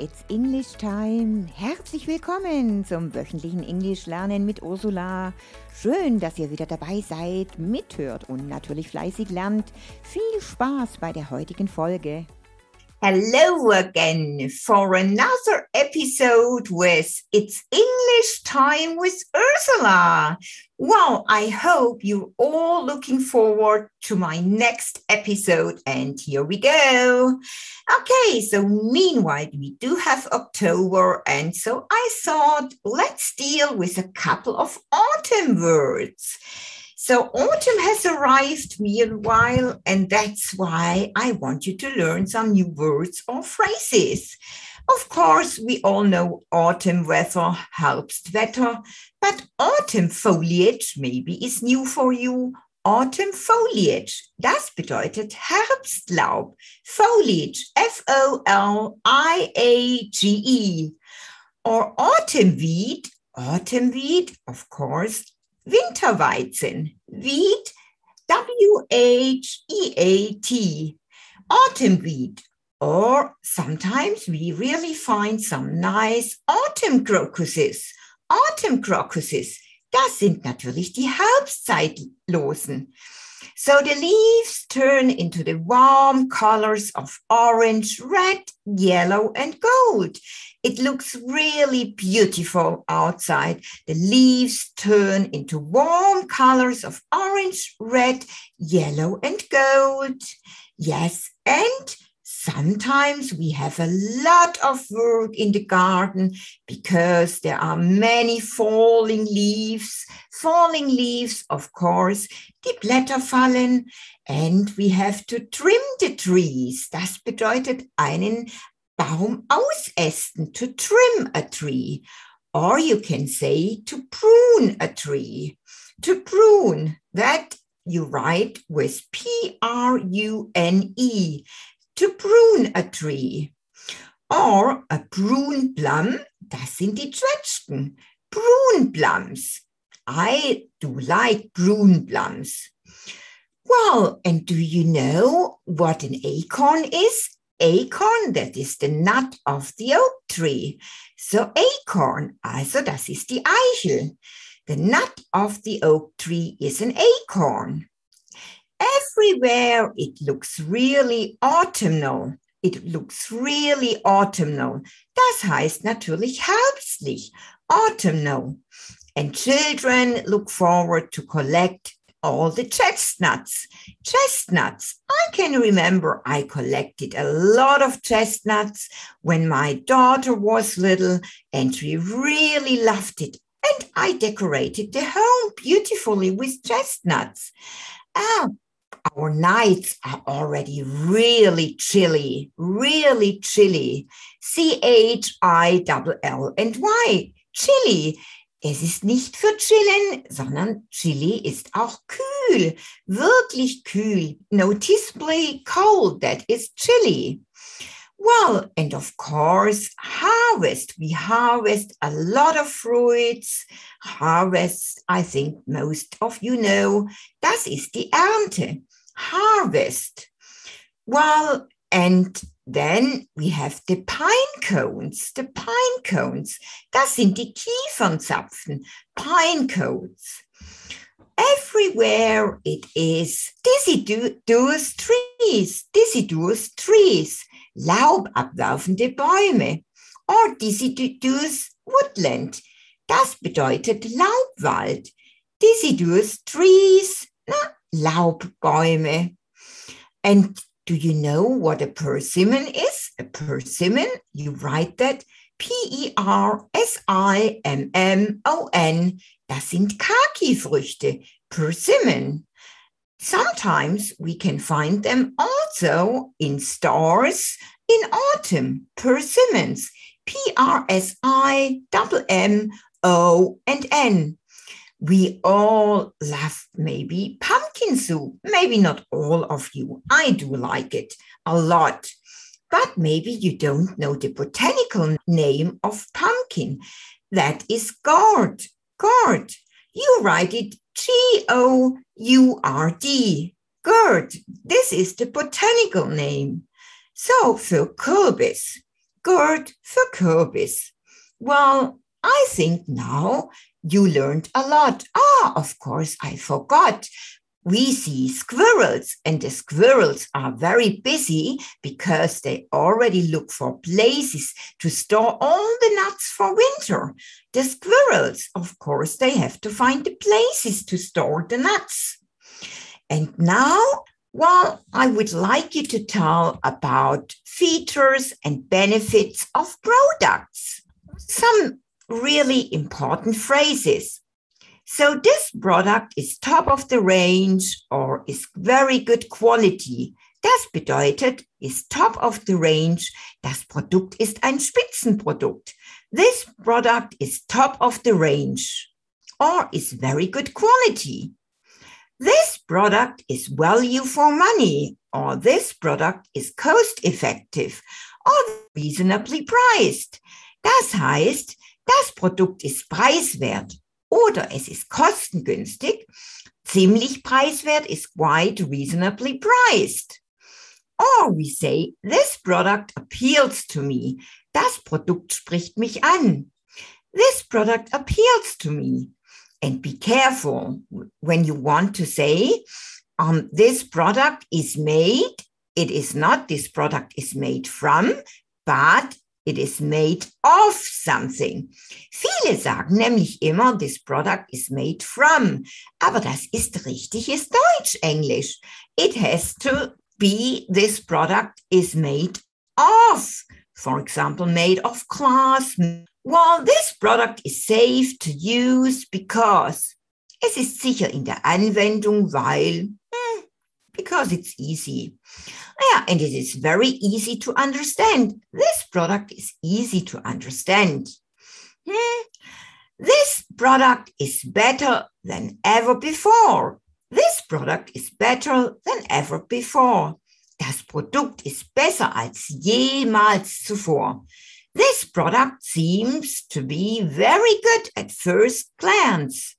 it's English Time. Herzlich willkommen zum wöchentlichen Englisch lernen mit Ursula. Schön, dass ihr wieder dabei seid, mithört und natürlich fleißig lernt. Viel Spaß bei der heutigen Folge. Hello again for another episode with It's English Time with Ursula. Well, I hope you're all looking forward to my next episode, and here we go. Okay, so meanwhile, we do have October, and so I thought let's deal with a couple of autumn words. So autumn has arrived meanwhile, and that's why I want you to learn some new words or phrases. Of course, we all know autumn weather helps better, but autumn foliage maybe is new for you. Autumn foliage, das bedeutet Herbstlaub. Foliage, F-O-L-I-A-G-E. Or autumn wheat, autumn wheat, of course, Winterweizen, wheat, W H E A T, autumn wheat. Or sometimes we really find some nice autumn crocuses. Autumn crocuses, das sind natürlich die Herbstzeitlosen. So the leaves turn into the warm colors of orange, red, yellow, and gold. It looks really beautiful outside. The leaves turn into warm colors of orange, red, yellow, and gold. Yes, and Sometimes we have a lot of work in the garden because there are many falling leaves. Falling leaves, of course, die Blätter fallen and we have to trim the trees. Das bedeutet einen Baum ausästen, to trim a tree. Or you can say to prune a tree. To prune, that you write with P R U N E to prune a tree. Or a prune plum, das sind die Zwetschgen. Prune plums. I do like prune plums. Well, and do you know what an acorn is? Acorn, that is the nut of the oak tree. So acorn, also das ist die Eichel. The nut of the oak tree is an acorn. Everywhere it looks really autumnal. It looks really autumnal. Das heißt natürlich herbstlich, autumnal. And children look forward to collect all the chestnuts. Chestnuts. I can remember I collected a lot of chestnuts when my daughter was little and she really loved it. And I decorated the home beautifully with chestnuts. Ah, our nights are already really chilly, really chilly. C H I L L and Y, chilly. Es ist nicht für chillen, sondern chilly ist auch kühl, wirklich kühl, noticeably cold, that is chilly. Well, and of course, harvest. We harvest a lot of fruits. Harvest, I think most of you know, das ist die Ernte harvest. Well, and then we have the pine cones, the pine cones. Das sind die Kiefernzapfen, pine cones. Everywhere it is deciduous trees, deciduous trees, laubablaufende Bäume. Or deciduous woodland. Das bedeutet Laubwald. Deciduous trees, na, Laubbäume. And do you know what a persimmon is? A persimmon, you write that P-E-R-S-I-M-M-O-N. Das sind Kaki-Früchte, persimmon. Sometimes we can find them also in stores in autumn, persimmons, P-R-S-I-M-M-O and N we all love maybe pumpkin soup. Maybe not all of you. I do like it a lot. But maybe you don't know the botanical name of pumpkin. That is gourd. Gourd. You write it G O U R D. Gourd. This is the botanical name. So für Kürbis. Gourd für Kürbis. Well, I think now you learned a lot. Ah, of course, I forgot we see squirrels, and the squirrels are very busy because they already look for places to store all the nuts for winter. The squirrels, of course, they have to find the places to store the nuts. And now, well, I would like you to tell about features and benefits of products. Some really important phrases. So this product is top of the range or is very good quality. Das bedeutet, ist top of the range. Das Produkt ist ein Spitzenprodukt. This product is top of the range or is very good quality. This product is value for money or this product is cost effective or reasonably priced. Das heißt, das Produkt ist preiswert oder es ist kostengünstig. Ziemlich preiswert is quite reasonably priced. Or we say, this product appeals to me. Das Produkt spricht mich an. This product appeals to me. And be careful when you want to say, um, this product is made. It is not this product is made from, but It is made of something. Viele sagen nämlich immer, this product is made from. Aber das ist richtiges Deutsch, Englisch. It has to be, this product is made of. For example, made of glass. Well, this product is safe to use because. Es ist sicher in der Anwendung, weil. Hmm, because it's easy. Yeah, and it is very easy to understand. This product is easy to understand. Hmm. This product is better than ever before. This product is better than ever before. Das Produkt ist besser als jemals zuvor. This product seems to be very good at first glance.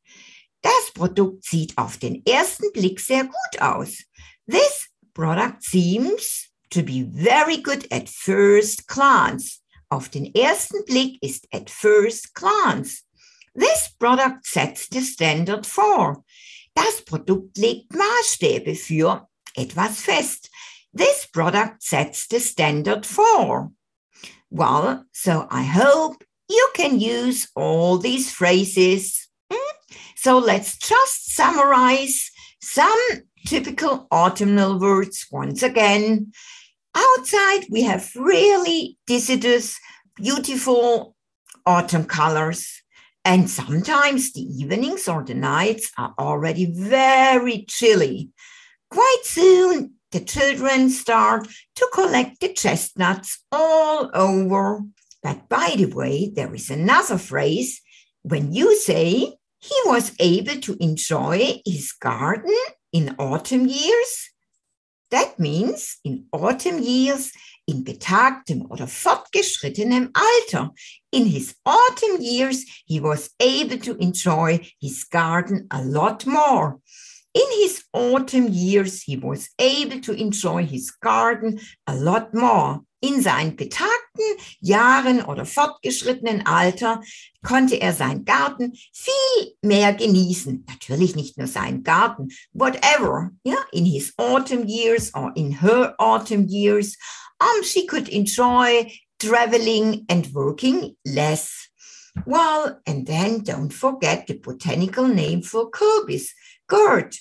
Das Produkt sieht auf den ersten Blick sehr gut aus. This product seems to be very good at first glance. Auf den ersten Blick ist at first glance. This product sets the standard for. Das Produkt legt Maßstäbe für etwas fest. This product sets the standard for. Well, so I hope you can use all these phrases. Hmm? So let's just summarize some typical autumnal words once again. Outside, we have really deciduous, beautiful autumn colors. And sometimes the evenings or the nights are already very chilly. Quite soon, the children start to collect the chestnuts all over. But by the way, there is another phrase when you say he was able to enjoy his garden in autumn years. That means in autumn years, in betagtem oder fortgeschrittenem Alter. In his autumn years, he was able to enjoy his garden a lot more. In his autumn years, he was able to enjoy his garden a lot more. In seinen betagten Jahren oder fortgeschrittenen Alter konnte er seinen Garten viel mehr genießen. Natürlich nicht nur seinen Garten, whatever. Yeah, in his autumn years or in her autumn years, um, she could enjoy traveling and working less. Well, and then don't forget the botanical name for Kürbis, gourd,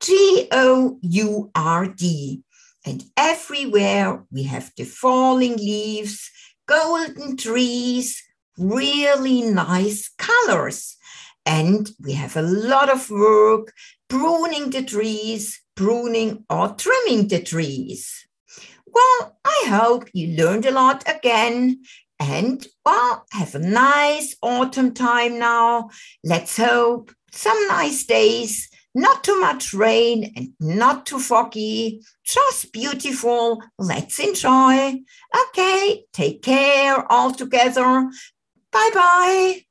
G O U R D. And everywhere we have the falling leaves, golden trees, really nice colors. And we have a lot of work pruning the trees, pruning or trimming the trees. Well, I hope you learned a lot again. And well, have a nice autumn time now. Let's hope some nice days not too much rain and not too foggy, just beautiful. Let's enjoy. Okay, take care all together. Bye bye.